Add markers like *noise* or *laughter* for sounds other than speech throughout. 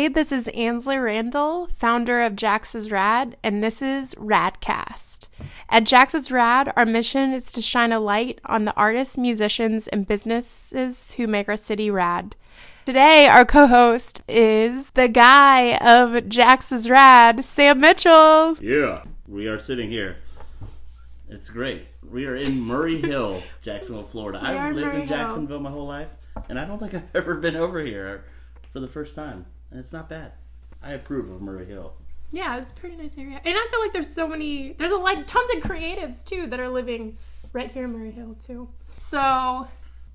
Hey, this is Ansley Randall, founder of Jax's Rad, and this is Radcast. At Jax's Rad, our mission is to shine a light on the artists, musicians, and businesses who make our city rad. Today, our co host is the guy of Jax's Rad, Sam Mitchell. Yeah, we are sitting here. It's great. We are in Murray Hill, *laughs* Jacksonville, Florida. I've lived Murray in Hill. Jacksonville my whole life, and I don't think I've ever been over here for the first time. And it's not bad. I approve of Murray Hill. Yeah, it's a pretty nice area. And I feel like there's so many, there's a, like tons of creatives too that are living right here in Murray Hill too. So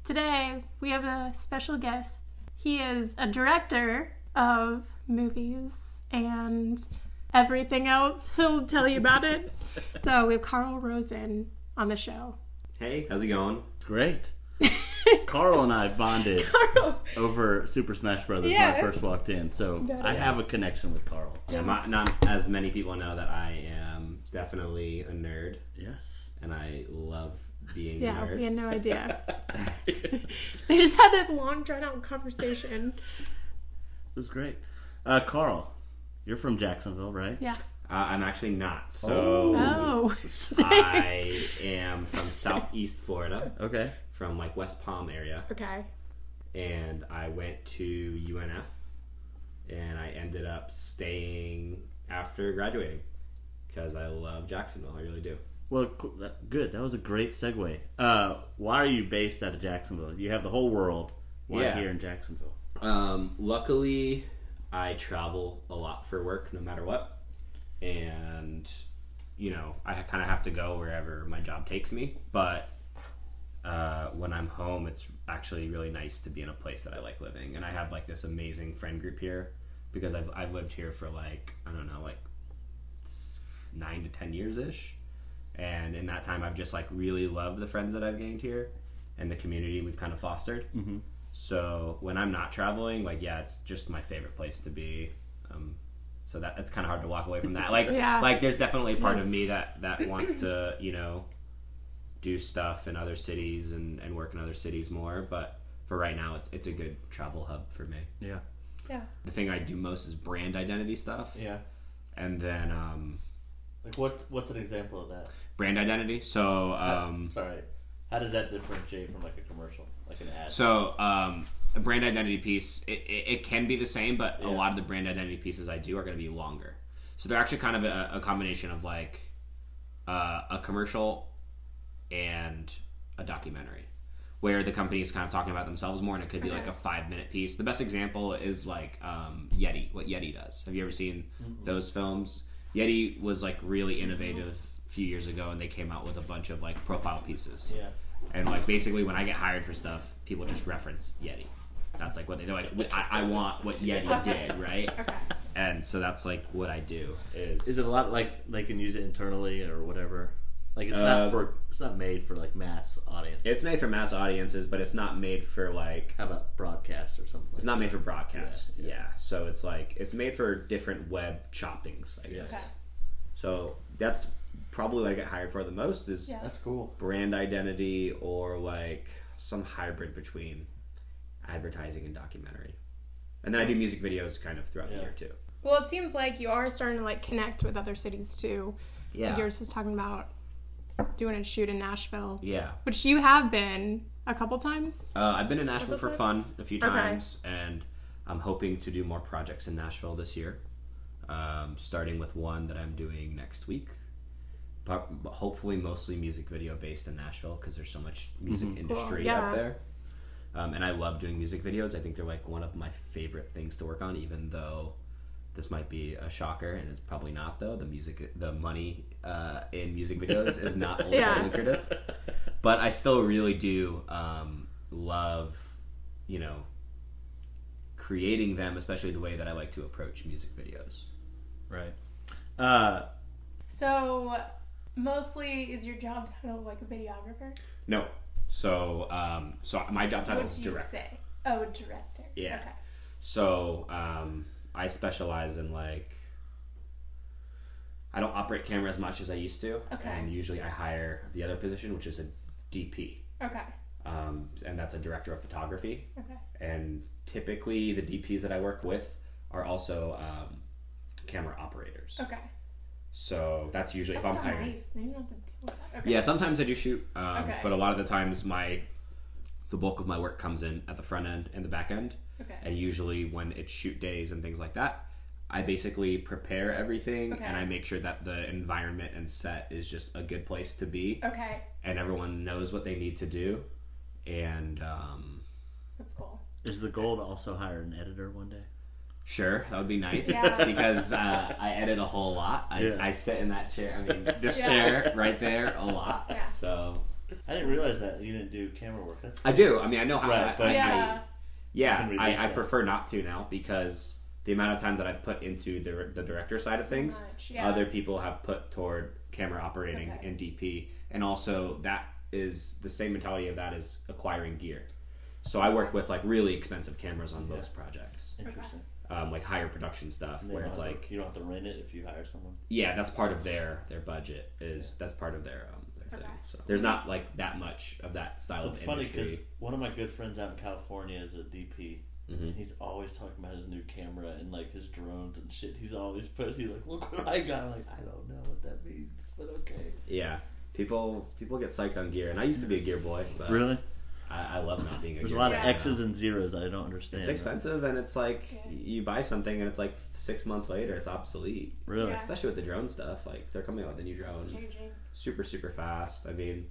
today we have a special guest. He is a director of movies and everything else. *laughs* He'll tell you about it. So we have Carl Rosen on the show. Hey, how's it going? Great. *laughs* *laughs* Carl and I bonded Carl. over Super Smash Brothers when I first walked in, so Got it. I have a connection with Carl. Yeah, not, not as many people know that I am definitely a nerd, Yes. and I love being Yeah, a nerd. we had no idea. *laughs* *laughs* They just had this long drawn out conversation. It was great. Uh, Carl, you're from Jacksonville, right? Yeah. Uh, I'm actually not. So Oh. I am from Southeast Florida, Okay. From like West Palm area, okay. and I went to UNF, and I ended up staying after graduating because I love Jacksonville. I really do. Well, good. That was a great segue. Uh, why are you based out of Jacksonville? You have the whole world. Why Yeah. here in Jacksonville? Um, luckily, I travel a lot for work, no matter what, and you know I kind of have to go wherever my job takes me. But uh, when I'm home, it's actually really nice to be in a place that I like living, and I have like this amazing friend group here because I've I've lived here for like I don't know like nine to ten years ish, and in that time I've just like really loved the friends that I've gained here and the community we've kind of fostered. Mm-hmm. So when I'm not traveling, like yeah, it's just my favorite place to be. Um, so that it's kind of hard to walk away from that. Like *laughs* Yeah. like there's definitely a part of me that that wants to you know do stuff in other cities and and work in other cities more. But for right now, it's it's a good travel hub for me. Yeah. Yeah. The thing I do most is brand identity stuff, Yeah. and then um, Like what? What's an example of that? brand identity. So um, Sorry. How does that differentiate from like a commercial, like an ad? So, um, a brand identity piece, it, it, it can be the same, but Yeah. a lot of the brand identity pieces I do are going to be longer. So they're actually kind of a, a combination of like uh, a commercial and a documentary, where the company is kind of talking about themselves more, and it could be like a five minute piece. The best example is like um, Yeti, what Yeti does. Have you ever seen those films? Yeti was like really innovative a few years ago, and they came out with a bunch of like profile pieces. Yeah. And like basically, when I get hired for stuff, people just reference Yeti. That's like what they they're like. I, I want what Yeti *laughs* did, right? Okay. And so that's like what I do. Is Is it a lot like they can use it internally or whatever? Like it's Uh, not for it's not made for like mass audience. It's made for mass audiences, but it's not made for like. How about broadcast or something? Like It's not made for broadcast. Yeah, Yeah, yeah. So it's like it's made for different web choppings, I guess. Okay. So that's probably what I get hired for the most is Yeah. That's cool. brand identity or like some hybrid between advertising and documentary. And then I do music videos kind of throughout Yeah. the year too. Well, it seems like you are starting to like connect with other cities too. Yeah. Like yours was talking about doing a shoot in Nashville, Yeah. which you have been a couple times. Uh, I've been in Nashville Couple for fun a few Okay. times, and I'm hoping to do more projects in Nashville this year. Um, starting with one that I'm doing next week. But but hopefully, mostly music video based in Nashville because there's so much music Mhm. industry Cool, yeah. up there. Um, and I love doing music videos. I think they're like one of my favorite things to work on, even though this might be a shocker, and it's probably not. Though the music, the money uh, in music videos is not *laughs* all that Yeah. lucrative but I still really do um, love, you know, creating them, especially the way that I like to approach music videos. Right. Uh, So, mostly is your job title like a videographer? No, so um, so my job title what is do you director. say? Oh, director. Yeah. Okay. So um, I specialize in like. I don't operate camera as much as I used to, Okay. and usually I hire the other position, which is a DP, Okay. um, and that's a director of photography. Okay. And typically, the DPs that I work with are also um, camera operators. Okay. So that's usually That's if I'm hiring. nice. Maybe have to deal with that. Okay. Yeah, sometimes I do shoot, um, Okay. but a lot of the times my the bulk of my work comes in at the front end and the back end, Okay. and usually when it's shoot days and things like that, I basically prepare everything Okay. and I make sure that the environment and set is just a good place to be, Okay. and everyone knows what they need to do, and um, That's cool. Is the goal to also hire an editor one day? Sure, that would be nice Yeah. *laughs* because uh, I edit a whole lot. I, Yeah. I sit in that chair. I mean, *laughs* this Yeah. chair right there a lot. Yeah. So I didn't realize that you didn't do camera work. That's I do. I mean, I know how. Right, I, but- I, Yeah. I, yeah, You can I, release I that. prefer not to now because the amount of time that I put into the the director side of So things, much, Yeah. other people have put toward camera operating Okay. and DP, and also that is the same mentality of that is acquiring gear. So I work with like really expensive cameras on most projects, interesting. um, like higher production stuff, where it's have to- like you don't have to rent it if you hire someone. yeah, that's part of their their budget. Is that's part of their um their Okay. thing. So there's not like that much of that style It's of funny because one of my good friends out in California is a DP. Mhm. He's always talking about his new camera and like his drones and shit. He's always put. He's like, look what I got. I'm like, I don't know what that means, but okay. Yeah, people people get psyched on gear, and I used to be a gear boy, but Really? I, I love not being a There's a lot boy of Yeah. X's and zeros I don't understand. It's expensive, and it's like Yeah. you buy something, and it's like six months later, it's obsolete. Really? Yeah. Especially with the drone stuff, like they're coming out with a new It's drone changing. Super super fast. I mean,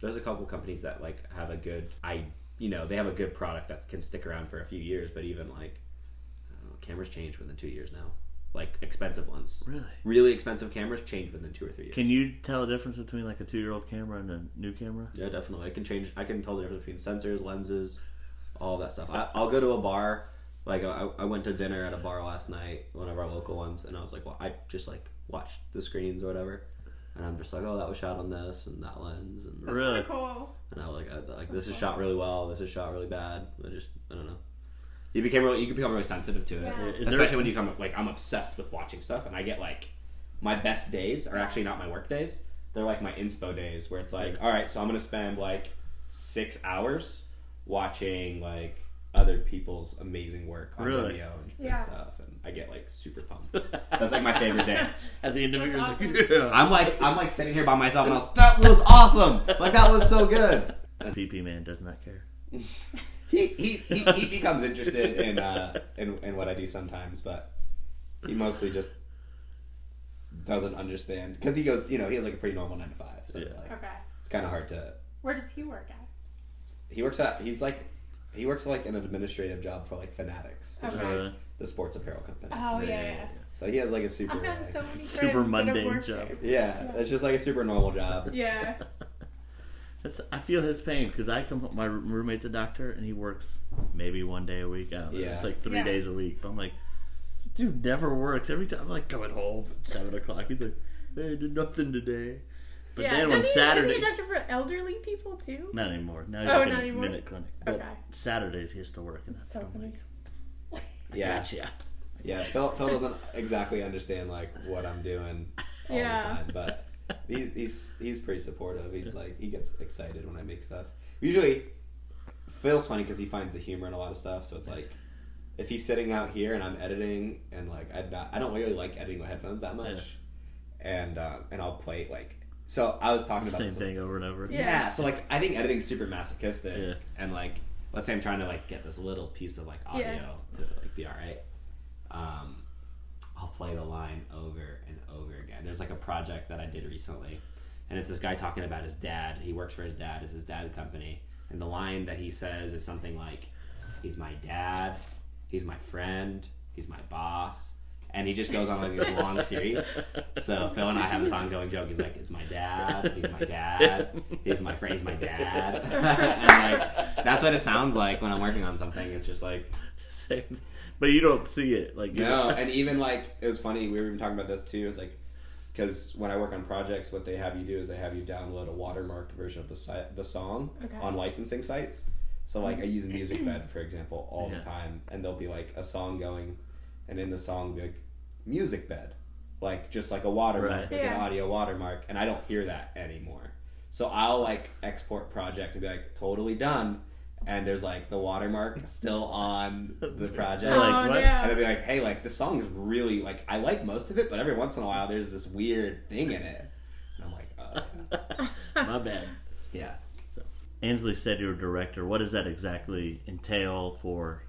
there's a couple companies that like have a good I you know they have a good product that can stick around for a few years, but even like I don't know, cameras change within two years now. Like expensive ones, Really? really expensive cameras change within two or three years. Can you tell a difference between like a two-year-old camera and a new camera? Yeah, definitely. I can change. I can tell the difference between sensors, lenses, all that stuff. I, I'll go to a bar. Like I, I went to dinner at a bar last night, one of our local ones, and I was like, well, I just like watched the screens or whatever, and I'm just like, oh, that was shot on this and that lens, and That's Really? cool. and I was like, I, like this is shot really well, this is shot really bad. I just I don't know. You became really, you can become really sensitive to it, Yeah. Especially there? when you come like I'm obsessed with watching stuff, and I get like my best days are actually not my work days. They're like my inspo days, where it's like, all right, so I'm gonna spend like six hours watching like other people's amazing work on Really? video and, and stuff, and I get like super pumped. *laughs* That's like my favorite day. *laughs* At the end of it, That's like, yeah. *laughs* I'm like I'm like sitting here by myself, and I was that was awesome. Like that was so good. The PP man does not care. He he, he, he becomes interested in, uh, in in what I do sometimes, but he mostly just doesn't understand because he goes, you know, he has like a pretty normal nine to five, so it's Yeah. like Okay. it's kind of hard to. Where does he work at? He works at he's like he works like an administrative job for like Fanatics, which is like the sports apparel company. Oh yeah, yeah. So he has like a super. I've like- so many Super friends that have mundane job. yeah, Yeah. it's just like a super normal job. Yeah. *laughs* That's, I feel his pain because I come. home- My roommate's a doctor and he works maybe one day a week. I don't know. Yeah. It's like three Yeah. days a week. But I'm like, dude never works. Every time I'm like coming home at seven o'clock. He's like, hey, I did nothing today. But yeah. then Doesn't on he- Saturday, Isn't he a doctor for elderly people too? not anymore. Now he's Oh, like not in a anymore? minute clinic. But Okay. Saturdays he has to work, and that's So what I'm funny. like, *laughs* Yeah, gotcha. yeah. Phil Phil doesn't exactly understand like what I'm doing all Yeah. the time, but *laughs* he's he's he's pretty supportive. He's like he gets excited when I make stuff. Usually, Phil's funny because he finds the humor in a lot of stuff. So it's like if he's sitting out here and I'm editing and like I not, I don't really like editing with headphones that much, and uh, and I'll play like so I was talking about Same this thing over and over. Yeah. yeah. So like I think editing's super masochistic, Yeah. and like let's say I'm trying to like get this little piece of like audio Yeah. to like be all right. Um, I'll play the line over and over again. There's like a project that I did recently, and it's this guy talking about his dad. He works for his dad. It's his dad's company, and the line that he says is something like, "He's my dad. He's my friend. He's my boss." And he just goes on like this long series. So Phil and I have this ongoing joke. He's like, "It's my dad. He's my dad. He's my friend. He's my dad." *laughs* and like that's what it sounds like when I'm working on something. It's just like *laughs* But you don't see it. Like no, don't- and even like it was funny. We were even talking about this too. It's like because when I work on projects, what they have you do is they have you download a watermarked version of the site, the song Okay. on licensing sites. So like I use MusicBed for example all Yeah. the time, and there'll be like a song going, and in the song be like music bed, like just like a watermark, Right. like Yeah. an audio watermark, and I don't hear that anymore. So I'll like export projects and be like totally done, and there's like the watermark still on the *laughs* project. You're like, oh, what? yeah. And they'll be like, hey, like the song is really like I like most of it, but every once in a while there's this weird thing in it. And I'm like, uh, *laughs* My bad. yeah. Ansley said you're a director. What does that exactly entail for?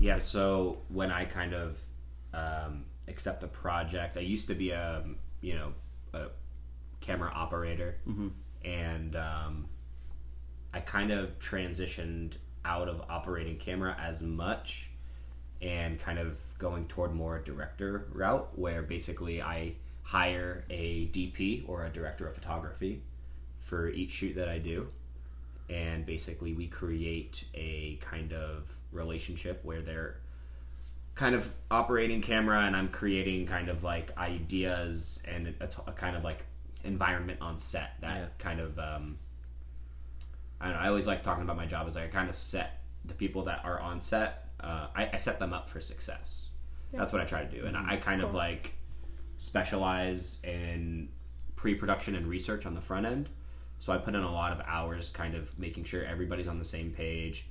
Yeah, so when I kind of um, accept a project, I used to be a you know a camera operator, Mhm. and um, I kind of transitioned out of operating camera as much, and kind of going toward more director route, where basically I hire a DP or a director of photography for each shoot that I do, and basically we create a kind of relationship where they're kind of operating camera and I'm creating kind of like ideas and a, t- a kind of like environment on set that Yeah. kind of um, I don't know. I always like talking about my job as like I kind of set the people that are on set. Uh, I, I set them up for success. Yeah. That's what I try to do, and I, I kind of like specialize in pre-production and research on the front end. So I put in a lot of hours, kind of making sure everybody's on the same page,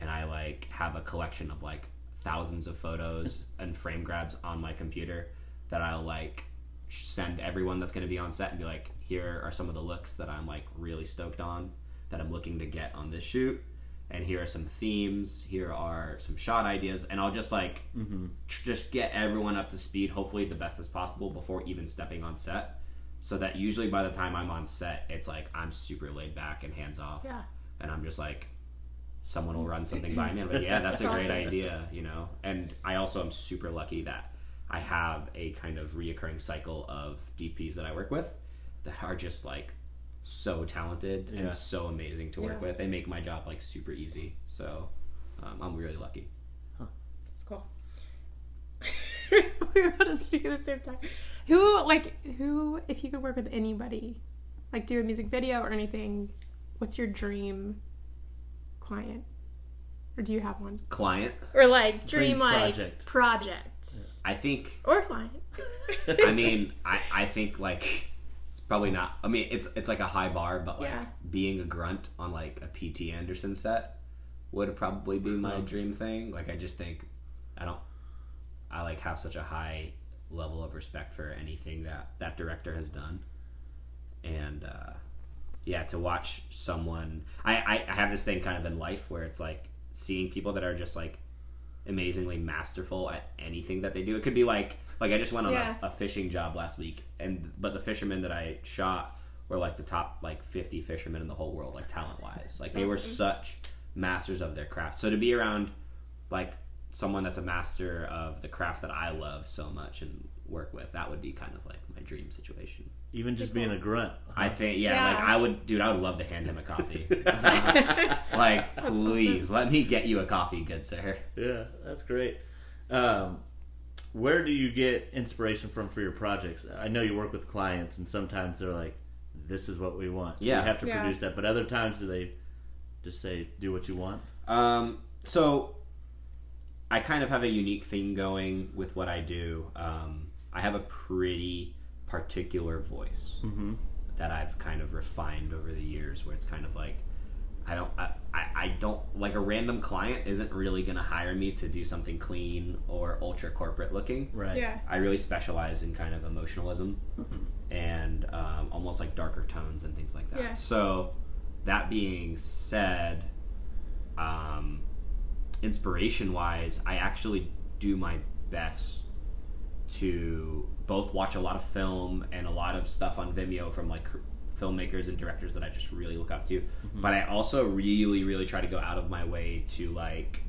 and I like have a collection of like thousands of photos and frame grabs on my computer that I'll like send everyone that's going to be on set and be like, here are some of the looks that I'm like really stoked on that I'm looking to get on this shoot, and here are some themes, here are some shot ideas, and I'll just like Mm-hmm. tr- just get everyone up to speed, hopefully the best as possible before even stepping on set. So that usually by the time I'm on set, it's like I'm super laid back and hands off, Yeah. and I'm just like, someone will run something by me. I'm like, *laughs* yeah, that's a great awesome. idea, you know. And I also am super lucky that I have a kind of reoccurring cycle of DPs that I work with that are just like so talented Yeah. and so amazing to work Yeah. with. They make my job like super easy. So um, I'm really lucky. That's cool. *laughs* we were to speak at the same time. Who like who if you could work with anybody, like do a music video or anything, what's your dream client? Or do you have one? Client, Or like Dream dream, like project. project. I think Or client. *laughs* I mean, *laughs* I, I think like it's probably not. I mean, it's it's like a high bar, but like Yeah. being a grunt on like a PT Anderson set would probably be my Uh-huh. dream thing. Like I just think I don't. I like have such a high level of respect for anything that that director has done, and uh, yeah, to watch someone. I, I I have this thing kind of in life where it's like seeing people that are just like amazingly masterful at anything that they do. It could be like like I just went on Yeah. a, a fishing job last week, and but the fishermen that I shot were like the top like 50 fishermen in the whole world, like talent wise. Like they were such masters of their craft. So to be around like someone that's a master of the craft that I love so much and work with, that would be kind of like my dream situation. Even just being a grunt. I think yeah, Yeah. like I would, dude. I would love to hand him a coffee. *laughs* *laughs* That's like, awesome. please let me get you a coffee, good sir. Yeah, that's great. Um, where do you get inspiration from for your projects? I know you work with clients, and sometimes they're like, "This is what we want." So Yeah. you have to Yeah. produce that. But other times, do they just say, "Do what you want"? Um, so I kind of have a unique thing going with what I do. Um, I have a pretty particular voice Mm-hmm. that I've kind of refined over the years, where it's kind of like I don't, I, I, I don't like a random client isn't really gonna hire me to do something clean or ultra corporate looking. Right. Yeah. I really specialize in kind of emotionalism *clears throat* and um, almost like darker tones and things like that. Yeah. So, that being said, um, inspiration wise, I actually do my best to both watch a lot of film and a lot of stuff on Vimeo from like cr- filmmakers and directors that I just really look up to. Mhm. But I also really, really try to go out of my way to like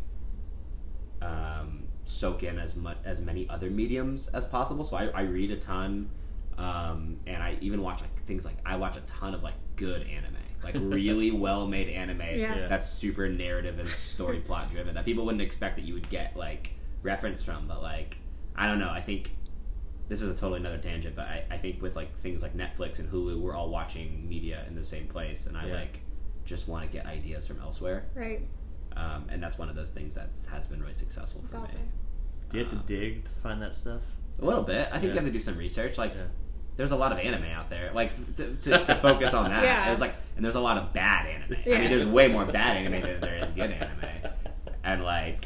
um, soak in as much as many other mediums as possible. So I, I read a ton, um, and I even watch like things like I watch a ton of like good anime, like *laughs* really well made anime Yeah. Yeah. that's super narrative and story plot driven that people wouldn't expect that you would get like reference from. But like I don't know, I think this is a totally another tangent, but I, I think with like things like Netflix and Hulu, we're all watching media in the same place, and I Yeah. like just want to get ideas from elsewhere, Right. um, and that's one of those things that has been really successful That's for awesome. me. Do you have Uh, to dig to find that stuff? A little bit. I think Yeah. you have to do some research. Like, Yeah. there's a lot of anime out there. Like to, to, to focus on *laughs* that, Yeah. there's like and there's a lot of bad anime. I mean, there's way more bad anime than there is good anime, *laughs* and like.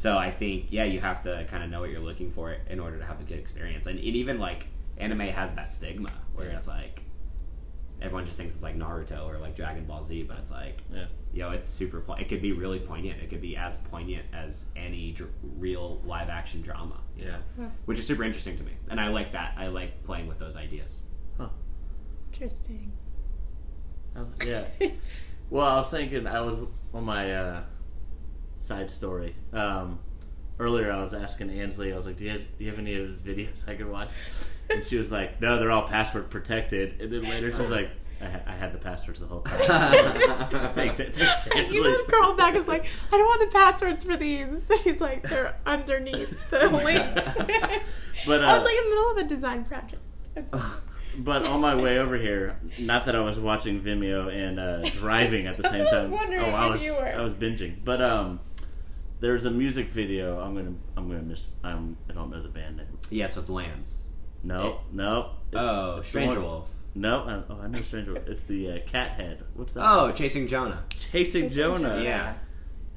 So I think yeah, you have to kind of know what you're looking for in order to have a good experience, and it even like anime has that stigma where Yeah. it's like everyone just thinks it's like Naruto or like Dragon Ball Z, but it's like Yeah. you know it's super. Po- it could be really poignant. It could be as poignant as any dr- real live action drama. you Yeah. know? which is super interesting to me, and I like that. I like playing with those ideas. Interesting. I was- yeah. *laughs* Well, I was thinking I was on my uh, side story. Um, earlier, I was asking Ansley. I was like, "Do you, have, do you have any of his videos I could watch?" And she was like, "No, they're all password protected." And then later, she was *laughs* like, "I, ha- I had the passwords the whole time." thanks, thanks, Ansley. Even girl back is *laughs* like, I don't want the passwords for these. *laughs* He's like, they're underneath the links. But, I uh, was like in the middle of a design project. But on my way over here, not that I was watching Vimeo and uh, driving at the same I time. wondering oh, I if was you were. I was binging. But um, there's a music video. I'm gonna I'm gonna miss. I'm I don't know the band name. yeah, so it's Lambs. No, no. It's- Oh, it's the Stranger one- Wolf. No, I, oh I know Stranger Wolf. It's the uh, Cat Head. What's that? Oh, Chasing Jonah. Chasing Chasing Jonah. Jonah. Yeah.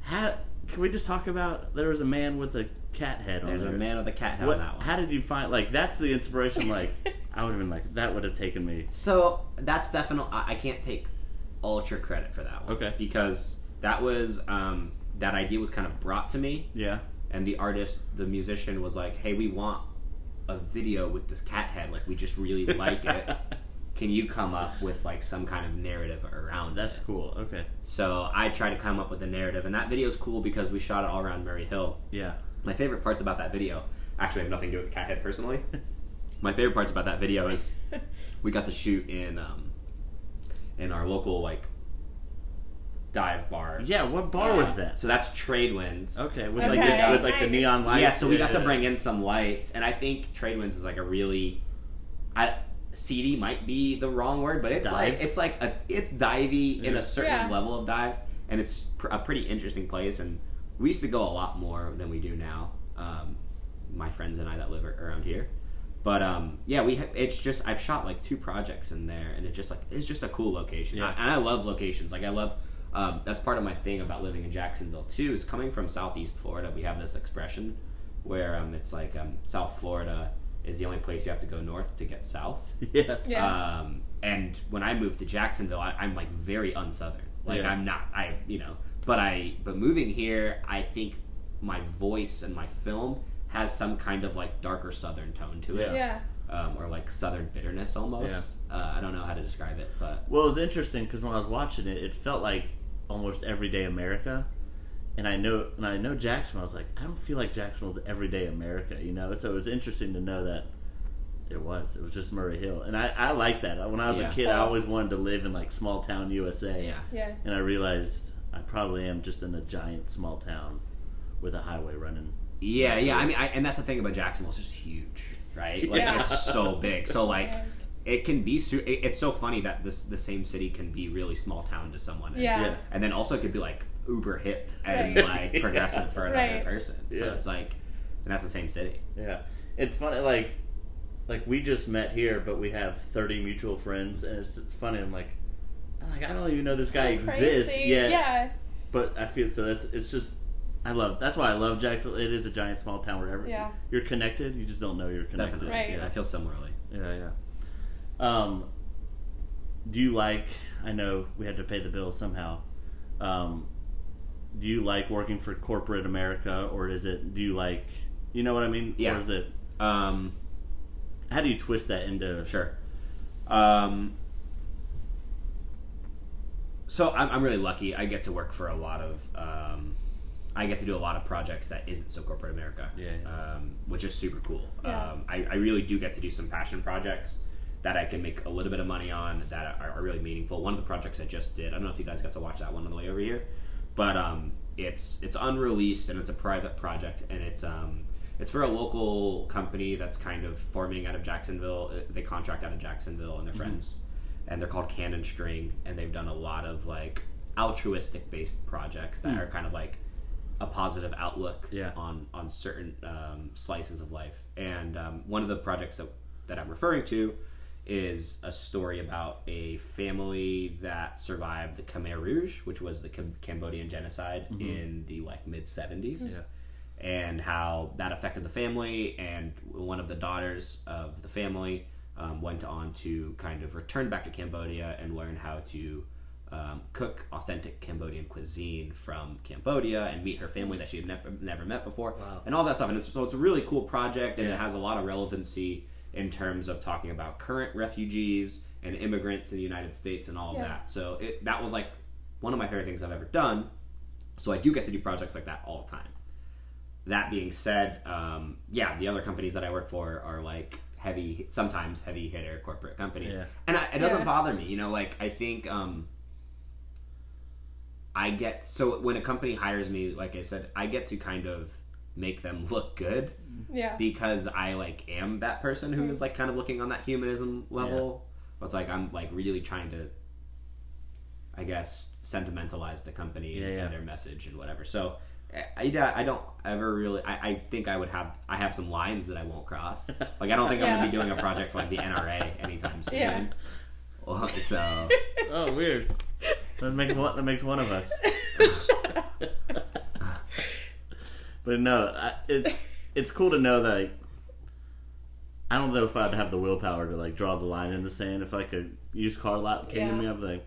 How can we just talk about? There was a man with a cat head on There's there. a man with a cat head What, on that one. how did you find? Like that's the inspiration. Like *laughs* I would have been like that would have taken me. So that's definitely I, I can't take ultra credit for that one. Okay. Because that was um, that idea was kind of brought to me, Yeah. and the artist, the musician, was like, "Hey, we want a video with this cat head. Like, we just really *laughs* like it. Can you come up with like some kind of narrative around That's it?" cool. Okay. So I tried to come up with a narrative, and that video is cool because we shot it all around Murray Hill. Yeah. My favorite parts about that video actually have nothing to do with the cat head personally. *laughs* My favorite parts about that video is *laughs* we got to shoot in um, in our local like dive bar. Yeah. What bar was Uh, that? So that's Tradewinds. Okay. With Okay, like the, with like the neon lights. Yeah, so we got to bring in some lights, and I think Tradewinds is like a really, I, seedy might be the wrong word, but it's Dive? like it's like a it's divey in Yeah. a certain Yeah. level of dive, and it's pr- a pretty interesting place. And we used to go a lot more than we do now. Um, my friends and I that live ar- around here. But um, yeah, we ha- it's just I've shot like two projects in there, and it's just like it's just a cool location, Yeah. I, and I love locations. Like I love um, that's part of my thing about living in Jacksonville too. Is coming from Southeast Florida, we have this expression where um, it's like um, South Florida is the only place you have to go north to get south. *laughs* Yeah. Yeah. Um, and when I moved to Jacksonville, I, I'm like very unsouthern. Like Yeah. I'm not. I you know. But I but moving here, I think my voice and my film has some kind of like darker southern tone to it, yeah. um, or like southern bitterness almost. Yeah. Uh, I don't know how to describe it, but Well, it was interesting because when I was watching it, it felt like almost everyday America. And I know, and I know Jacksonville. I was like, I don't feel like Jacksonville's everyday America, you know. So it was interesting to know that it was. It was just Murray Hill, and I, I like that. When I was Yeah. a kid, I oh. always wanted to live in like small town USA. yeah. Yeah. And I realized I probably am just in a giant small town with a highway running. Yeah, yeah. I mean, I, and that's the thing about Jacksonville; it's just huge, right? Like *laughs* Yeah. it's so big. So like, big. It can be. Su- it, it's so funny that this the same city can be really small town to someone. And, Yeah. Yeah. And then also it could be like uber hip and Right. like progressive for another *laughs* Right. person. So Yeah. it's like, and that's the same city. Yeah, it's funny. Like, like we just met here, but we have thirty mutual friends, and it's, it's funny. I'm like, I'm like, I don't even know this guy So exists yet. Yeah. But I feel so. That's it's just. I love. That's why I love Jacksonville. It is a giant small town where every, Yeah. you're connected. You just don't know you're connected. Definitely. Right. Yeah, I feel similarly. Yeah, yeah. Um, do you like? I know we had to pay the bills somehow. Um, do you like working for corporate America, or is it? Do you like? You know what I mean? Yeah. Or is it? Um, How do you twist that into? Sure. Um, so I'm, I'm really lucky. I get to work for a lot of. Um, I get to do a lot of projects that isn't so corporate America. Yeah, yeah. Um, which is super cool. Yeah. Um, I, I really do get to do some passion projects that I can make a little bit of money on that are, are really meaningful. One of the projects I just did. I don't know if you guys got to watch that one on the way over here, but um, it's it's unreleased and it's a private project and it's um, it's for a local company that's kind of forming out of Jacksonville. Uh, They contract out of Jacksonville and their Mhm. friends, and they're called Cannon String, and they've done a lot of like altruistic based projects that Hmm. are kind of like a positive outlook Yeah. on on certain um, slices of life. And um, one of the projects that, that I'm referring to is a story about a family that survived the Khmer Rouge, which was the Cam- Cambodian genocide Mhm. in the like mid 70s. Yeah. And how that affected the family, and one of the daughters of the family um, went on to kind of return back to Cambodia and learn how to um, cook authentic Cambodian cuisine from Cambodia and meet her family that she had never, never met before Wow. and all that stuff. And it's, so it's a really cool project, and Yeah. it has a lot of relevancy in terms of talking about current refugees and immigrants in the United States and all of Yeah. that. So it, that was like one of my favorite things I've ever done. So I do get to do projects like that all the time. That being said, um, yeah, the other companies that I work for are like heavy, sometimes heavy hitter corporate companies, Yeah. and I, it doesn't Yeah. bother me. You know, like I think um, I get so when a company hires me, like I said, I get to kind of make them look good Yeah. because I like am that person who is mm. like kind of looking on that humanism level. But it's like I'm like really trying to, I guess, sentimentalize the company Yeah, and, yeah. and their message and whatever. So. I, I, I don't ever really. I, I think I would have. I have some lines that I won't cross. *laughs* Like I don't think I'm gonna be doing a project for like the NRA anytime *laughs* soon. Yeah. Well, so *laughs* Oh, weird. That makes one. That makes one of us. Shut up. but no, I, it's *laughs* it's cool to know that. Like, I don't know if I'd have the willpower to like draw the line in the sand. If like a used car lot came to Yeah. me, I'd be like,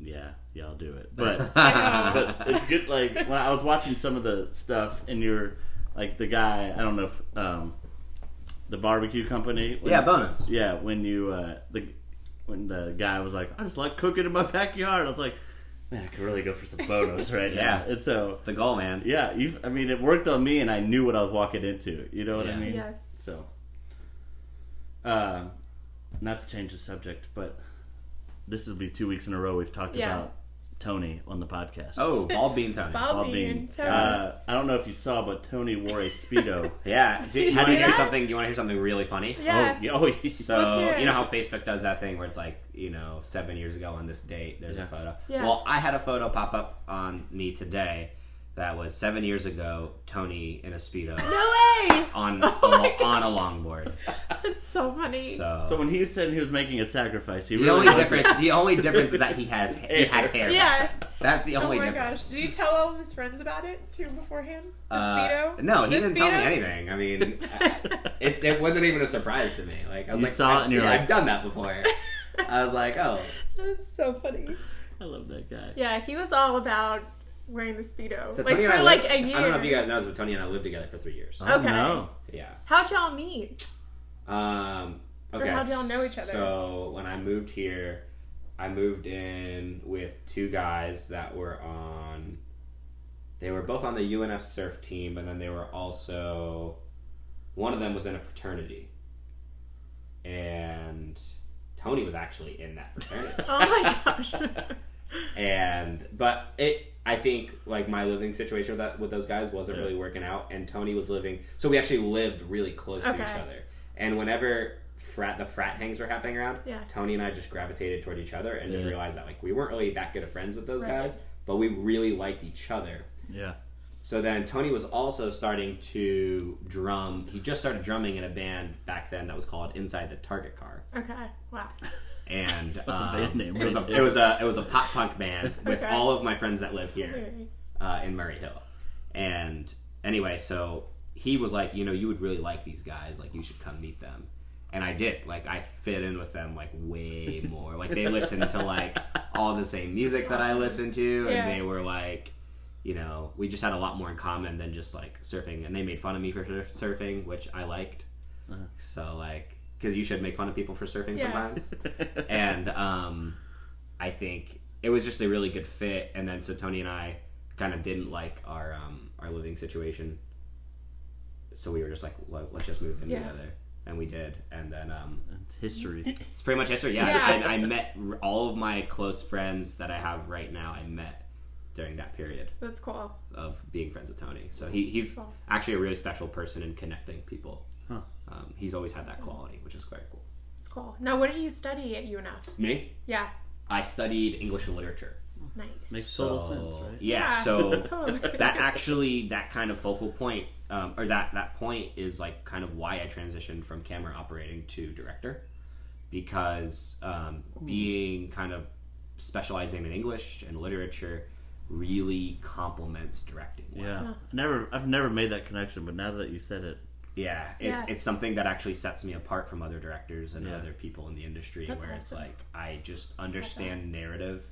yeah, yeah, I'll do it. *laughs* But *laughs* but it's good. Like when I was watching some of the stuff, and you're like the guy. I don't know if um, the barbecue company. when- yeah, bonus. Yeah, when you uh, the when the guy was like, I just like cooking in my backyard. I was like, man, I could really go for some photos right *laughs* now. Yeah. And so It's the goal, man. yeah, you. I mean, it worked on me, and I knew what I was walking into. You know what I mean? Yeah. So, um, not to change the subject, but this will be two weeks in a row we've talked Yeah. about Tony on the podcast. Oh, bald bean Tony. Bald Bald bean, bean. Tony. Uh, I don't know if you saw, but Tony wore a speedo. *laughs* Yeah. Do, Did you you want to hear that? something? Do you want to hear something really funny? Yeah. Oh, yeah, oh, yeah. Let's So it. you know how Facebook does that thing where it's like, you know, seven years ago on this date, there's Yeah. a photo. Yeah. Well, I had a photo pop up on me today that was seven years ago, Tony in a speedo *gasps* No way! on *laughs* Oh a, my on a longboard. That's so funny. So, So when he said he was making a sacrifice, he the really only wasn't. difference the only difference is that he has *laughs* he had hair. Yeah. That's the only oh only my difference. gosh. Did you tell all of his friends about it too beforehand? The Uh, Speedo? No, he The didn't tell me Speedo? anything. I mean, I- *laughs* it, it wasn't even a surprise to me. Like I was You like, saw it and you're yeah, like- I've done that before. I was like, oh, That's so funny. I love that guy. Yeah, he was all about wearing the Speedo. So like for and I like lived- a year. I don't know if you guys know, this, but Tony and I lived together for three years. Oh, Okay. no. Yeah. How'd y'all meet? Um, Or how'd y'all know each other? So when I moved here, I moved in with two guys that were on. They were both on the UNF surf team, and then they were also. One of them was in a fraternity, and Tony was actually in that fraternity. *laughs* Oh my *laughs* gosh. and but it I think like my living situation with that with those guys wasn't Yeah. really working out and Tony was living so we actually lived really close to each other and whenever frat the frat hangs were happening around Yeah. Tony and I just gravitated toward each other and just Yeah. realized that like we weren't really that good of friends with those Right. guys but we really liked each other Yeah. so then Tony was also starting to drum he just started drumming in a band back then that was called Inside the Target Car okay. Wow. *laughs* and a um, band name, it was a it was a it was a pop punk band *laughs* with Okay. all of my friends that live here uh, in Murray Hill. And anyway, so he was like, you know, you would really like these guys. Like, you should come meet them. And I did. Like, I fit in with them like way *laughs* more. Like, they listened to like all the same music that I listened to, and Yeah. they were like, you know, we just had a lot more in common than just like surfing. And they made fun of me for surfing, which I liked. Uh-huh. So like, because you should make fun of people for surfing Yeah. sometimes *laughs* and um, I think it was just a really good fit. And then so Tony and I kind of didn't like our um, our living situation, so we were just like, well, let's just move in Yeah. together, and we did. And then um, History. it's pretty much history. Yeah, Yeah. I, I met all of my close friends that I have right now. I met during that period That's cool. of being friends with Tony. So he, he's Cool. actually a really special person in connecting people. Huh. Um, he's always had that quality, which is quite cool. It's cool. Now, what did you study at UNF? Me, Yeah. I studied English and literature. Nice. Makes So, total sense, right? Yeah, so *laughs* totally. that actually that kind of focal point um, or that that point is like kind of why I transitioned from camera operating to director because um, being kind of specializing in English and literature really complements directing. well. Yeah. Huh. Never. I've never made that connection, but now that you said it, Yeah, it's Yeah. it's something that actually sets me apart from other directors and Yeah. other people in the industry That's where it's like I just understand narrative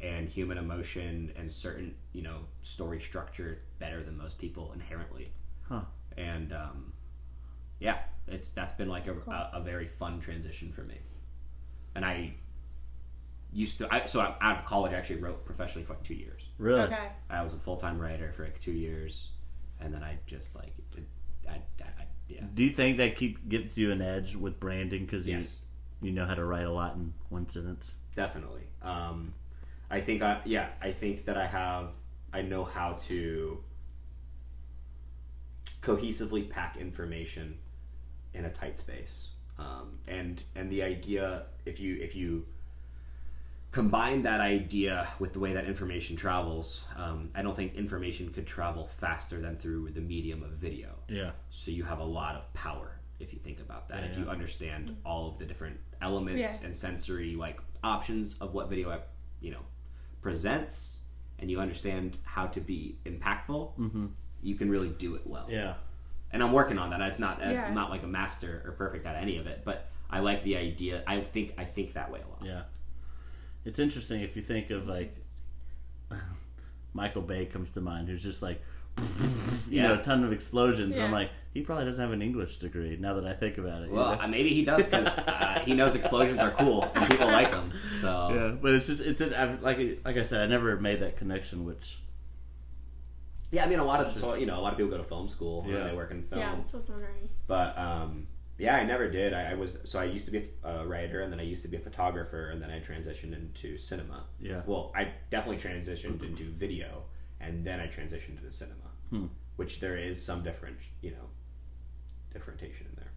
and human emotion and certain, you know, story structure better than most people inherently. Huh. And um yeah, it's that's been like a, cool. a, a very fun transition for me. And I used to I so out of college I actually wrote professionally for like 2 years. really. Okay. I was a full-time writer for like 2 years and then I just like it, yeah. Do you think that keep gives you an edge with branding because Yes. you you know how to write a lot in one sentence? definitely. Um, I think I yeah I think that I have I know how to cohesively pack information in a tight space. Um, and and the idea if you if you combine that idea with the way that information travels, um, I don't think information could travel faster than through the medium of video. Yeah. So you have a lot of power if you think about that. Yeah, if you yeah. understand all of the different elements Yeah. and sensory like options of what video app, you know, presents and you understand how to be impactful, Mm-hmm. you can really do it well. Yeah. And I'm working on that. It's not Yeah. I'm not like a master or perfect at any of it, but I like the idea. I think I think that way a lot. Yeah. It's interesting if you think of like *laughs* Michael Bay comes to mind, who's just like, *laughs* you know, a ton of explosions. Yeah. I'm like, he probably doesn't have an English degree. Now that I think about it. you Well, know? uh, maybe he does because *laughs* uh, he knows explosions are cool and people like them. So yeah, but it's just it's an, I've, like like I said, I never made that connection. Which Yeah, I mean, a lot of so you know, a lot of people go to film school Yeah. and they work in film. Yeah, that's what I was wondering. But um, yeah, I never did. I, I was so I used to be a writer, and then I used to be a photographer, and then I transitioned into cinema. yeah, Well, I definitely transitioned into video, and then I transitioned into cinema, Hmm. which there is some different, you know, differentiation in there.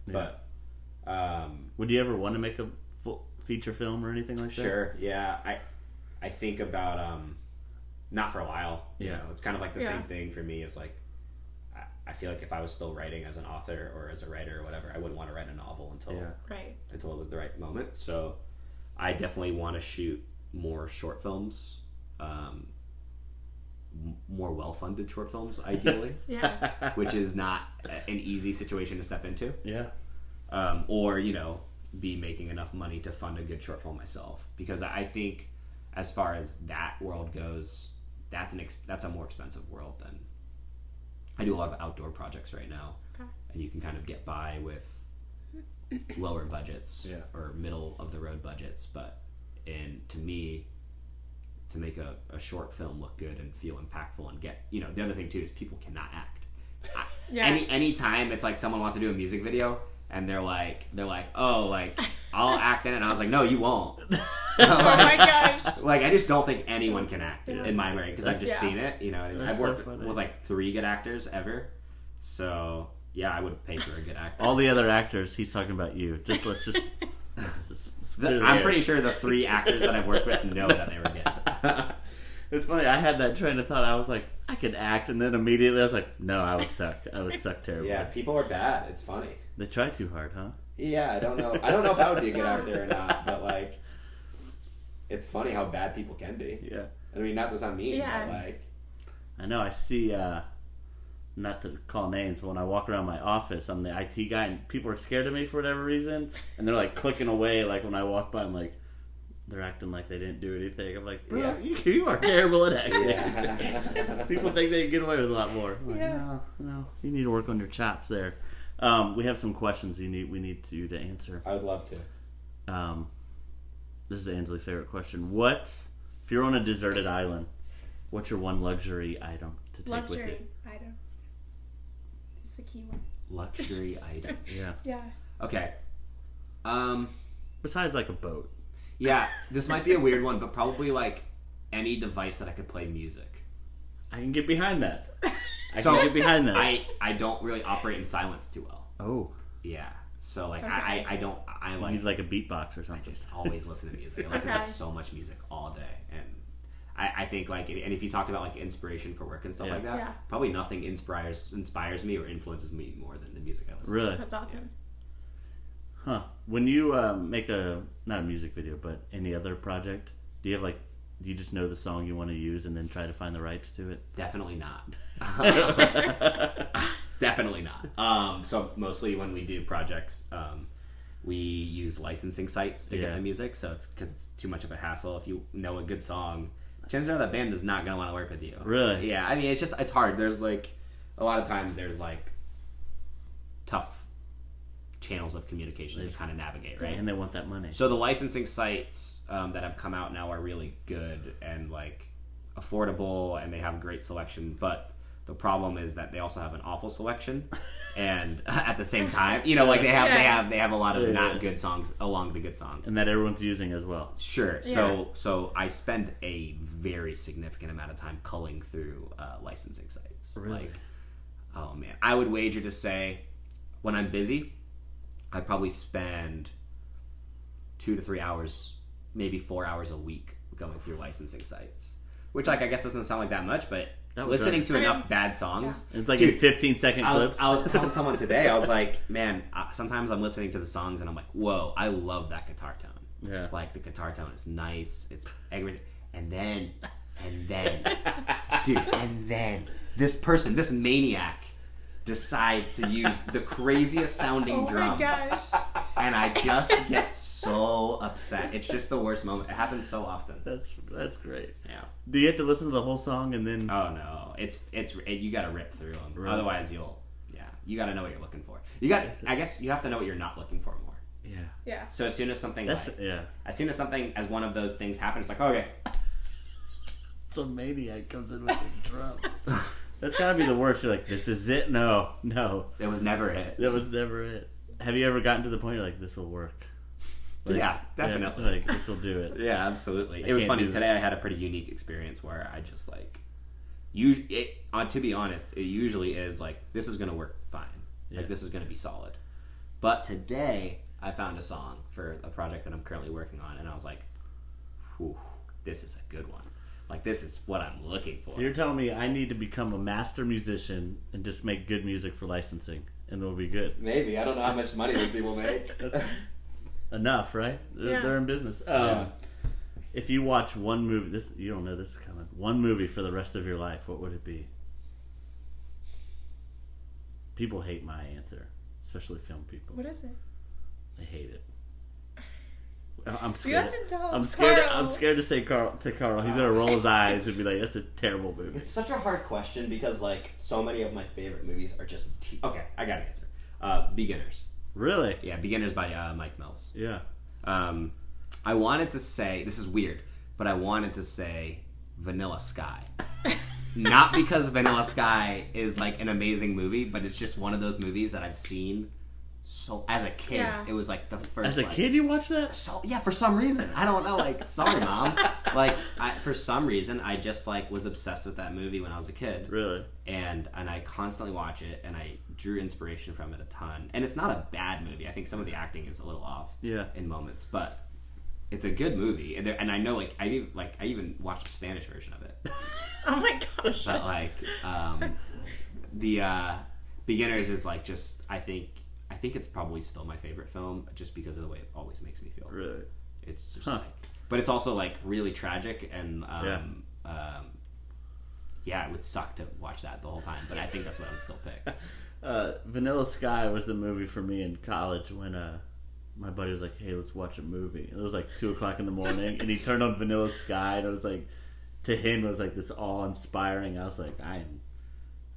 But um, would you ever want to make a full feature film or anything like that? sure, yeah, I I think about um, not for a while. You Yeah. know, it's kind of like the Yeah. same thing for me. Is like. I- I feel like if I was still writing as an author or as a writer or whatever, I wouldn't want to write a novel until Yeah. Right. until it was the right moment. So I definitely want to shoot more short films, um, m- more well-funded short films, *laughs* ideally, Yeah. *laughs* which is not a- an easy situation to step into. yeah, Um, or you know, be making enough money to fund a good short film myself, because I think, as far as that world goes, that's an ex- that's a more expensive world than. I do a lot of outdoor projects right now, Okay. and you can kind of get by with lower budgets Yeah. or middle of the road budgets. But and to me, to make a, a short film look good and feel impactful and get you know the other thing too is people cannot act. I, Yeah. Any any time it's like someone wants to do a music video and they're like they're like oh like I'll *laughs* act in it and I was like no you won't. *laughs* *laughs* oh my *laughs* gosh. Like I just don't think anyone can act Yeah. in my brain because I've just Yeah. seen it. You know, That's I've worked funny. with like three good actors ever. So yeah, I would pay for a good actor. All the other actors, he's talking about you. Just let's just. *laughs* let's just- let's the I'm air. pretty sure the three actors that I've worked with know that they were good. it's funny. I had that train of thought. I was like, I could act, and then immediately I was like, No, I would suck. I would suck terribly. Yeah, people are bad. It's funny. They try too hard, huh? Yeah, I don't know. I don't know if I would be a good actor or not, but like, it's funny how bad people can be. Yeah. I mean, not to sound mean, Yeah. but like, I know. I see. uh Not to call names, but when I walk around my office, I'm the IT guy, and people are scared of me for whatever reason, and they're like clicking away. Like when I walk by, I'm like, they're acting like they didn't do anything. I'm like, bro, Yeah. you, you are terrible at acting. Yeah. *laughs* people think they can get away with a lot more. I'm like, Yeah. no, no, you need to work on your chops there. Um, we have some questions you need we need you to answer. I would love to. Um, this is Ansley's favorite question. What if you're on a deserted island? What's your one luxury item to take with you? Luxury item. It's the key one. Luxury *laughs* item. Yeah. Yeah. Okay. Um. Besides like a boat. Yeah, this might be a weird one, but probably like any device that I could play music. I can get behind that. *laughs* I So, can get behind that. I I don't really operate in silence too well. oh, Yeah. So like Okay. I, I I don't I you like need like a beatbox or something. I just always listen to music. I listen Okay. to so much music all day, and I, I think like and if you talked about like inspiration for work and stuff Yeah. like that, Yeah. probably nothing inspires inspires me or influences me more than the music I listen. To. Really? That's awesome. Huh. When you uh, make a not a music video, but any other project, do you have like do you just know the song you want to use and then try to find the rights to it? Definitely not. *laughs* *laughs* *laughs* Definitely not. Um, so mostly when we do projects, um, we use licensing sites to get the music. So it's because it's too much of a hassle. If you know a good song, chances are that band is not gonna want to work with you. Really? Yeah. I mean, it's just it's hard. There's like a lot of times there's like tough channels of communication to kind of navigate, right? And they want that money. So the licensing sites um, that have come out now are really good and like affordable, and they have great selection. But the problem is that they also have an awful selection, *laughs* and *laughs* at the same time, you know, like they have they have they have a lot of Yeah, not yeah. good songs along the good songs. and that everyone's using as well. Sure. Yeah. So so I spend a very significant amount of time culling through uh, licensing sites. Really? Like, oh man, I would wager to say, when I'm busy, I probably spend two to three hours, maybe four hours a week going through licensing sites. Which, like, I guess doesn't sound like that much, but That was listening right. to enough bad songs. It's like Dude, in 15 second I was, clips. I was *laughs* telling someone today, I was like, man, uh, sometimes I'm listening to the songs and I'm like, whoa, I love that guitar tone. yeah. Like the guitar tone is nice. It's everything. And then, and then, dude, and then this person, this maniac, decides to use the craziest sounding Oh my drums, gosh. and I just get so upset. It's just the worst moment. It happens so often. That's that's great. Yeah. Do you have to listen to the whole song and then? Oh no, it's it's it, you got to rip through them. Really? Otherwise, you'll yeah, you got to know what you're looking for. You got, I guess, you have to know what you're not looking for more. yeah. Yeah. So as soon as something, That's like, yeah. as soon as something as one of those things happens, it's like okay, *laughs* Some maniac comes in with the drums. That's gotta be the worst. You're like, this is it. No, no, it was never it. that was never it. Have you ever gotten to the point you're like, this will work? Like, Yeah, definitely. like this will do it. *laughs* Yeah, absolutely. I it was funny today. I had a pretty unique experience where I just like, you. It, uh, to be honest, it usually is like this is gonna work fine. Yeah. Like this is gonna be solid. But today I found a song for a project that I'm currently working on, and I was like, Whew, this is a good one. Like this is what I'm looking for. So you're telling me I need to become a master musician and just make good music for licensing, and it'll be good. Maybe I don't know how much money these people make. *laughs* That's enough, right? They're, Yeah. they're in business. Um, If you watch one movie, this you don't know this is coming. One movie for the rest of your life, what would it be? People hate my answer, especially film people. What is it? They hate it. *laughs* I'm You scared. have to tell I'm scared. Carl. I'm scared to say Carl to Carl. He's gonna roll his *laughs* eyes and be like, "That's a terrible movie." It's such a hard question because like so many of my favorite movies are just t- okay. I got an answer. Uh, Beginners. Really? Yeah, Beginners by uh, Mike Mills. Yeah. Um, I wanted to say this is weird, but I wanted to say Vanilla Sky. *laughs* Not because Vanilla Sky is like an amazing movie, but it's just one of those movies that I've seen so as a kid. Yeah. It was like the first. As a like- kid, you watched that? So yeah, for some reason I don't know. Like, sorry, mom. *laughs* Like, I, for some reason I just like was obsessed with that movie when I was a kid Really? and and I constantly watch it, and I drew inspiration from it a ton. And it's not a bad movie. I think some of the acting is a little off Yeah. in moments, but it's a good movie. And, there, and I know, like, I even like I even watched the Spanish version of it. *laughs* Oh my gosh. But like, um, the uh, Beginners is like just I think I think it's probably still my favorite film just because of the way it always makes me feel. Really? It's just Huh. like, but it's also like really tragic and um, um, yeah, it would suck to watch that the whole time. But I think that's what I would still pick. *laughs* Uh, Vanilla Sky was the movie for me in college when uh, my buddy was like, "Hey, let's watch a movie." And it was like two o'clock in the morning, and he *laughs* turned on Vanilla Sky, and it was like, to him, it was like this awe-inspiring. I was like, I am,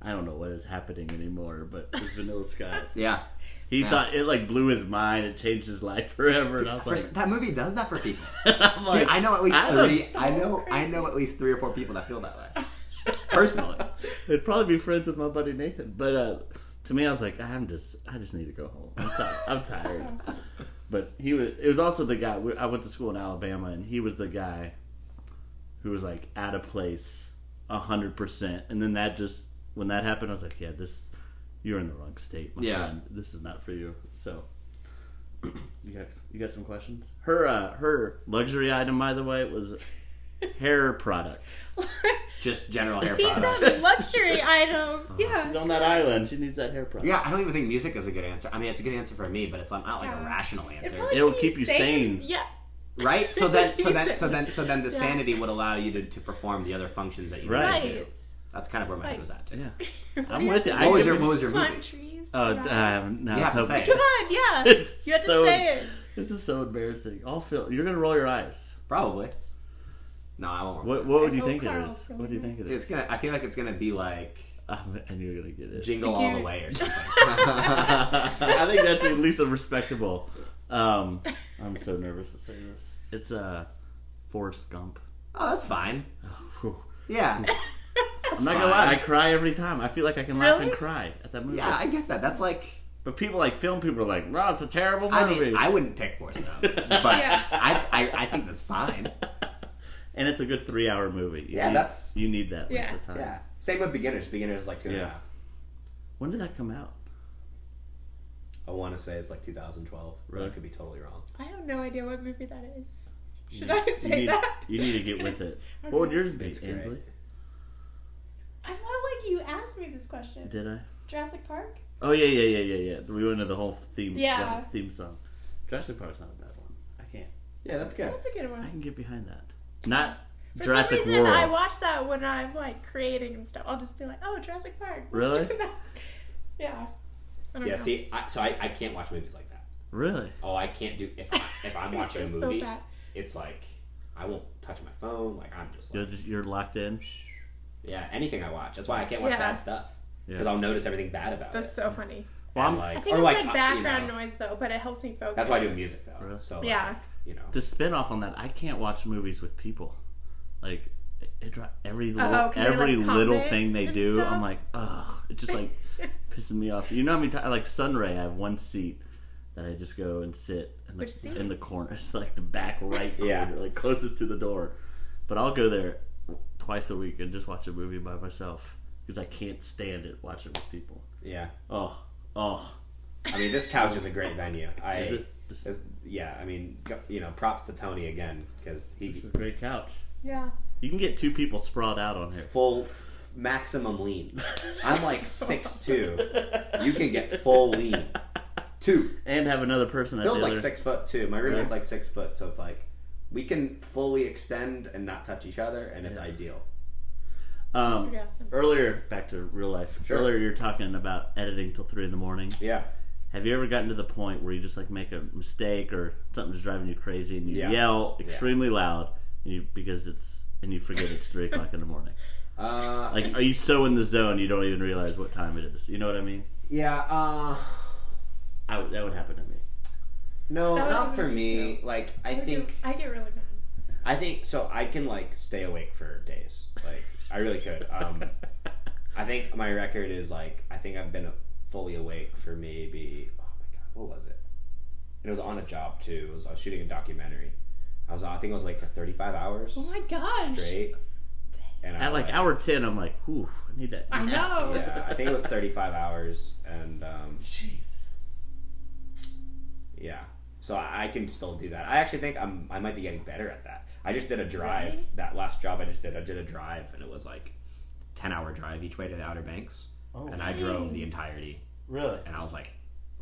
I don't know what is happening anymore, but it's Vanilla Sky. *laughs* Yeah, He Yeah. thought it like blew his mind. It changed his life forever, and I was For- like, that movie does that for people. *laughs* I'm like, Dude, I know at least I three. so I know I know at least three or four people that feel that way. Personally. They'd probably be friends with my buddy Nathan, but uh, to me, I was like, I'm just, I just need to go home. I'm tired. I'm *laughs* tired. But he was. It was also the guy. I went to school in Alabama, and he was the guy who was like at a place a hundred percent. And then that just when that happened, I was like, yeah, this you're in the wrong state, my Yeah. friend. This is not for you. So. *clears throat* You got you got some questions? Her uh, her luxury item, by the way, was *laughs* hair product. Just general hair He products. said luxury *laughs* item. She's Yeah. on that island. She needs that hair product. Yeah, I don't even think music is a good answer. I mean, it's a good answer for me, but it's not like a Yeah. rational It answer, probably It'll keep you sane. sane. Yeah. right? So then, so then, so then, so then, the Yeah. sanity would allow you to, to perform the other functions that you Right. need to do. Right. That's kind of where my head Right. was at too. Yeah. *laughs* I'm with have you. I What was your What was your Climb movie? trees. Oh, survive. um, no, You have to it's say it. Come on, yeah. *laughs* It's You have to so- say it. This is so embarrassing. I'll feel. You're gonna roll your eyes. Probably. No, I won't. What What would you hope think it Carl's is? What do you to. think it It's gonna. I feel like it's gonna be like *laughs* Um, I knew you were gonna get it. Jingle All the. Way or *laughs* something. *laughs* I think that's at least a respectable. Um, I'm so nervous to say this. It's uh, Forrest Gump. oh, that's fine. Oh. Yeah. I'm not gonna lie. I cry every time. I feel like I can laugh and cry at that movie. Yeah, I get that. That's like. But people like film people are like, "Wow, it's a terrible I movie." mean, I wouldn't pick Forrest Gump, but Yeah. I, I, I think that's fine. And it's a good three-hour movie. You Yeah, need, that's- you need that Yeah. length of time. Yeah. Same with Beginners. Beginners is like two and a Yeah. half. When did that come out? I want to say it's like 2012. but Really? I could be totally wrong. I have no idea what movie that is. Should You- I you say need, that? You need to get with it. Okay. *laughs* What would yours be, It's. Ansley? I felt like you asked me this question. Did I? Jurassic Park? Oh yeah, yeah, yeah, yeah, yeah. We went into the whole theme. Yeah. theme song. Jurassic Park's not a bad one. I can't. Yeah, that's good. That's a good one. I can get behind that. Not For Jurassic some reason, World. I watch that when I'm like creating and stuff. I'll just be like, "Oh, Jurassic Park." *laughs* Really? Yeah. I don't Yeah, know. see, I, so I, I can't watch movies like that. Really? Oh, I can't do if I, if I'm *laughs* watching a movie, So bad. it's like I won't touch my phone. Like I'm just You're, like just, you're locked in. yeah, anything I watch. That's why I can't watch Yeah. bad stuff Yeah. because I'll notice everything bad about That's it. That's so funny. Well, I'm- like, I think or it's like, like, uh, you background know, noise though, but it helps me focus. That's why I do music though. Really? So like, Yeah. You know. To spin off on that, I can't watch movies with people. Like it, it, every little, Oh, 'cause they, every like, little thing they do, stuff? I'm like, ugh. It just like *laughs* pissing me off. You know how many times, like Sun-Ray, I have one seat that I just go and sit in the, Which in the corner. *laughs* It's like the back right corner, Yeah. like closest to the door. But I'll go there twice a week and just watch a movie by myself because I can't stand it watching with people. Yeah. Oh, oh. I mean, this couch is a great venue. I Is it- this, is- yeah. I mean, you know, props to Tony again because this is a great couch. Yeah. You can get two people sprawled out on here. full maximum lean. *laughs* I'm like six two. *laughs* You can get full lean. Two. and have another person at Bill's like other. six foot two. My roommate's Yeah. like six foot, so it's like we can fully extend and not touch each other, and it's Yeah. ideal. Um, pretty awesome. earlier, back to real life. Sure. Earlier, you're talking about editing till three in the morning. Yeah. Have you ever gotten to the point where you just like make a mistake or something's driving you crazy and you Yeah. yell Yeah. extremely loud and you because it's and you forget it's three *laughs* o'clock in the morning? Uh, Like, are you so in the zone you don't even realize what time it is? You know what I mean? yeah. Uh, I would, that would happen to me. no, not for me, me. Like I get- think I get really mad. I think so. I can like stay awake for days. Like I really could. Um, *laughs* I think my record is like I think I've been fully awake for maybe oh my god what was it? And it was on a job too. It was, I was shooting a documentary. I was I think it was like for 35 hours Oh my gosh. straight. And I At like hour ten, I'm like, whew, I need that. I *laughs* know. Yeah, I think it was 35 hours, and um, Jeez. yeah. So I, I can still do that. I actually think I'm I might be getting better at that. I just did a drive. Really? That last job I just did, I did a drive, and it was like 10 hour drive each way to the Outer Banks, Oh, and I drove the entirety, really? and I was like,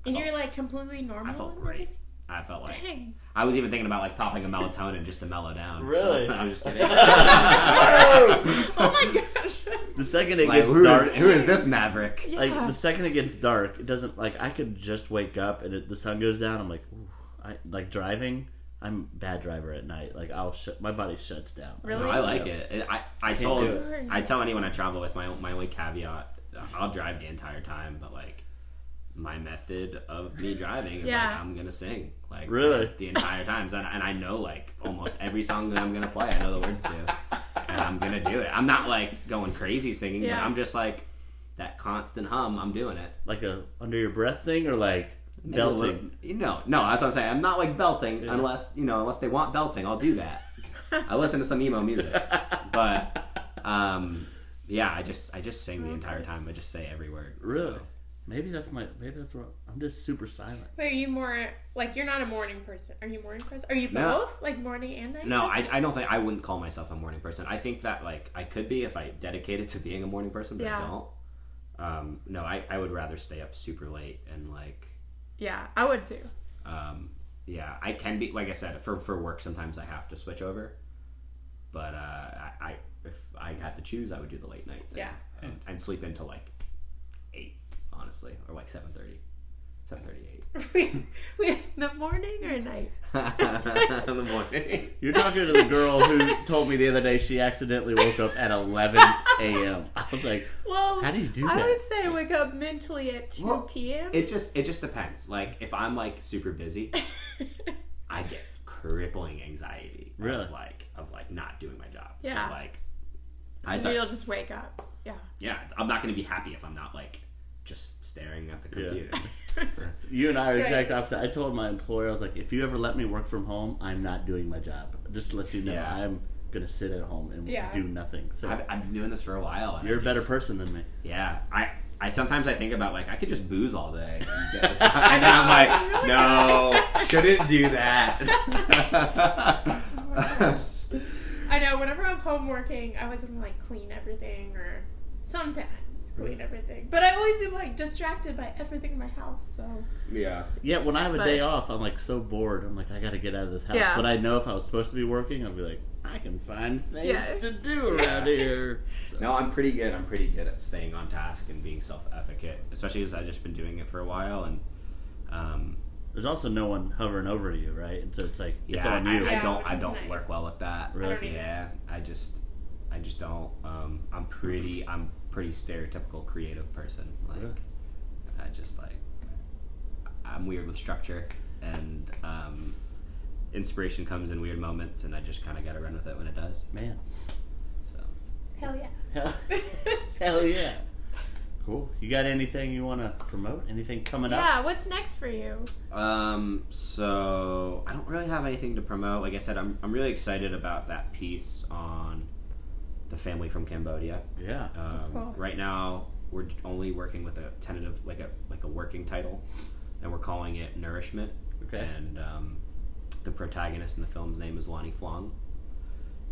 And you're oh. like completely normal. I felt great. everything? I felt like Dang. I was even thinking about like popping a melatonin just to mellow down. Really? *laughs* I'm just kidding. *laughs* Oh! oh my *laughs* gosh. The second it Like, gets who is- dark, who is this maverick? Yeah. like the second it gets dark, it doesn't like I could just wake up and it, the sun goes down. I'm like, Ooh, I like driving. I'm bad driver at night. Like I'll shut my body shuts down. Really? No, I like it. It- I I Can't told. I tell anyone I travel with my my only caveat. I'll drive the entire time, but like my method of me *laughs* driving is Yeah. like I'm gonna sing like Really? the entire time, and, and I know like almost every song that I'm gonna play. I know the words to, and I'm gonna do it. I'm not like going crazy singing, Yeah. but I'm just like that constant hum. I'm doing it. Like a under your breath thing or like Maybe a little- belting. You know, no, that's what I'm saying. I'm not like belting Yeah. unless you know unless they want belting. I'll do that. I listen to some emo music. *laughs* but um, yeah, I just I just sing the entire time. I just say every word. Really? So, Maybe that's my. Maybe that's what I'm just super silent. Wait, are you more like you're not a morning person? Are you a morning person? Are you both No. like morning and night? No, person? I, I don't think I wouldn't call myself a morning person. I think that like I could be if I dedicated to being a morning person, but I Yeah. don't. Um, no, I, I would rather stay up super late and like Yeah, I would too. um, yeah, I can be like I said for for work. Sometimes I have to switch over, but uh, I, I if I had to choose, I would do the late night thing. Yeah. and, and sleep until like eight, honestly, or like seven thirty, seven thirty Wait, *laughs* the morning or night? in *laughs* *laughs* the morning. You're talking to the girl who told me the other day she accidentally woke up at 11 a.m. I was like, Well, how do you do that? I that? would say I wake up mentally at 2 Well, p.m. It just it just depends. Like if I'm like super busy, I get crippling anxiety. Really? Of like of like not doing my job. Yeah. So like I So start, you'll just wake up. Yeah. yeah, I'm not gonna be happy if I'm not like just staring at the Yeah. computer. *laughs* You and I are Right. exact opposite. I told my employer, I was like, if you ever let me work from home, I'm not doing my job. Just to let you know, Yeah. I'm gonna sit at home and Yeah. do nothing. So I've, I've been doing this for a while. and you're a better just- person than me. Yeah, I. I sometimes I think about like I could just booze all day, and, *laughs* and then I'm like, *laughs* no, shouldn't do that. Oh I know. Whenever I'm home working, I always want to like clean everything or sometimes clean everything. But I always am like distracted by everything in my house. So yeah, Yeah, when I have a But- day off, I'm like so bored. I'm like, I gotta get out of this house. Yeah. But I know if I was supposed to be working, I'd be like, I can find things Yeah. to do around *laughs* here. So- No, I'm pretty good. I'm pretty good at staying on task and being self-efficacious, especially as I've just been doing it for a while. And um, There's also no one hovering over you, right? And so it's like yeah, it's on you. I Yeah, don't. I don't nice. work well with that. Really? I. Yeah, I just, I just don't. Um, I'm pretty. I'm pretty stereotypical creative person. Like, Really? I just like, I'm weird with structure, and um, inspiration comes in weird moments, and I just kind of got to run with it when it does. Man, So. hell yeah. hell, *laughs* hell yeah. Cool. You got anything you want to promote? Anything coming up? yeah. What's next for you? Um, so I don't really have anything to promote. Like I said, I'm I'm really excited about that piece on the family from Cambodia. Yeah. That's Um, cool. Right now, we're only working with a tentative, like a like a working title, and we're calling it Nourishment. Okay. And um, the protagonist in the film's name is Lonnie Flong.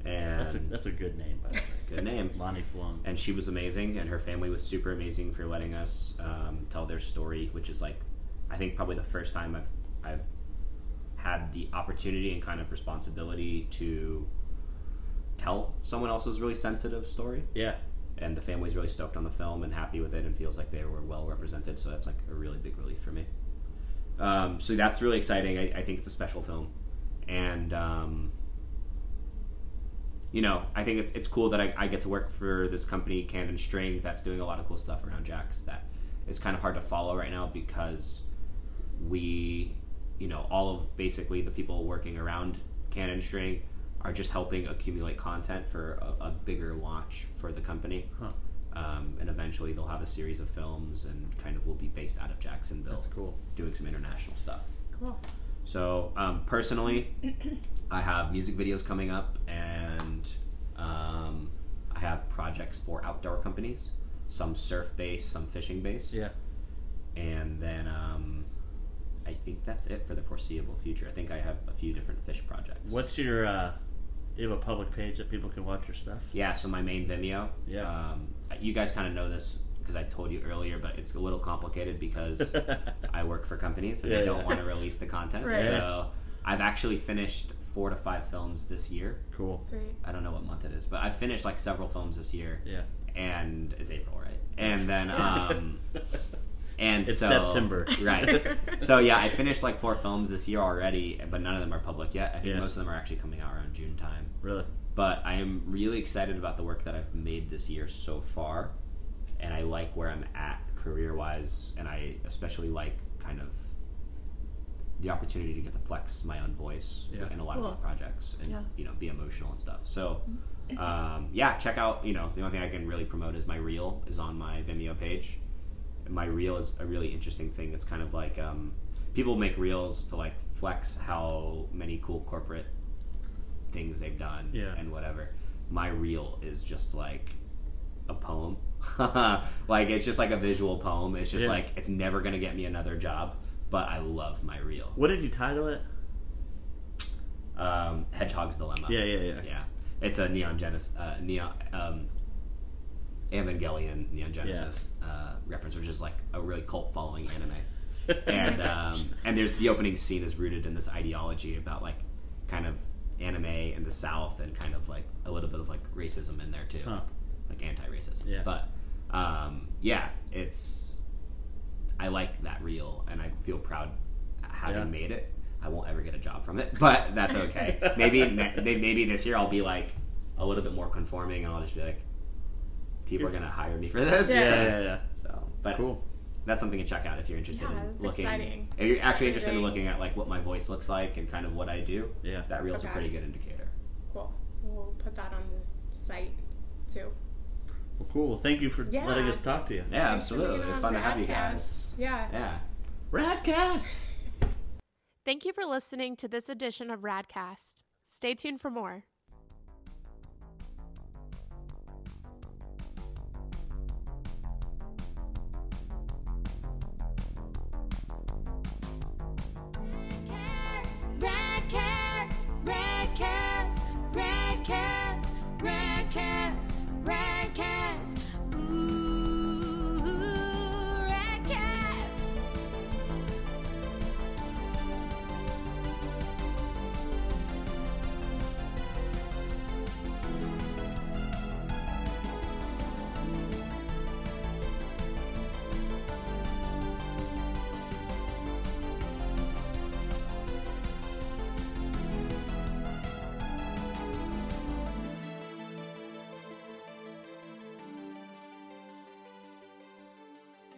And That's a that's a good name, by the way. Good name. Lonnie Flung. and she was amazing and her family was super amazing for letting us um, tell their story which is like i think probably the first time i've i've had the opportunity and kind of responsibility to tell someone else's really sensitive story Yeah. and the family's really stoked on the film and happy with it and feels like they were well represented so that's like a really big relief for me um, so that's really exciting I, I think it's a special film and um, you know i think it's, it's cool that I, I get to work for this company Cannon string that's doing a lot of cool stuff around jacks that is kind of hard to follow right now because we you know all of basically the people working around Cannon string are just helping accumulate content for a, a bigger launch for the company Huh. um, and eventually they'll have a series of films and kind of will be based out of jacksonville That's cool. doing some international stuff Cool. So um, personally, I have music videos coming up, and um, I have projects for outdoor companies, some surf based, some fishing based, Yeah. and then um, I think that's it for the foreseeable future. I think I have a few different fish projects. What's your uh you have a public page that people can watch your stuff? Yeah, so my main Vimeo. Yeah. Um, you guys kind of know this because I told you earlier, but it's a little complicated because *laughs* I work for companies and Yeah, I don't yeah. want to release the content. Right. So I've actually finished four to five films this year. cool. Sweet. I don't know what month it is, but I've finished like several films this year, Yeah. and it's April, right? And then, um, *laughs* and It's so September. right? *laughs* So yeah, I finished like four films this year already, but none of them are public yet. I think Yeah. most of them are actually coming out around June time. really? But I am really excited about the work that I've made this year so far, and I like where I'm at career wise, and I especially like kind of the opportunity to get to flex my own voice Yeah. in a lot of Cool. these projects and Yeah. you know be emotional and stuff. So *laughs* um, yeah, check out you know the only thing I can really promote is my reel is on my Vimeo page. My reel is a really interesting thing. It's kind of like um, people make reels to like flex how many cool corporate things they've done Yeah. and whatever. My reel is just like a poem *laughs* like it's just like a visual poem. It's just Yeah. like it's never gonna get me another job, but I love my reel. What did you title it? Um, Hedgehog's Dilemma. Yeah, yeah, yeah. Yeah, it's a Neon Genesis, uh, Neon um, Evangelion Neon Genesis uh, reference, which is like a really cult following anime. *laughs* and um, and there's the opening scene is rooted in this ideology about like kind of anime in the South and kind of like a little bit of like racism in there too, Huh. Like anti-racist. Yeah. But um, yeah, it's I like that reel and I feel proud having Yeah. made it. I won't ever get a job from it, *laughs* but that's okay. maybe maybe this year I'll be like a little bit more conforming and I'll just be like, people are gonna hire me for this. yeah, Yeah. yeah, *laughs* yeah. So, but Cool. that's something to check out if you're interested Yeah, in that's looking. exciting. If you're actually interested in looking at like what my voice looks like and kind of what I do, Yeah. that reel's Okay. a pretty good indicator. Cool. We'll put that on the site too. Well, cool. Thank you for Yeah. letting us talk to you. Yeah, Thanks for absolutely. being It's on fun to have you Radcast. guys. Yeah. Yeah. *laughs* Radcast. Thank you for listening to this edition of Radcast. Stay tuned for more.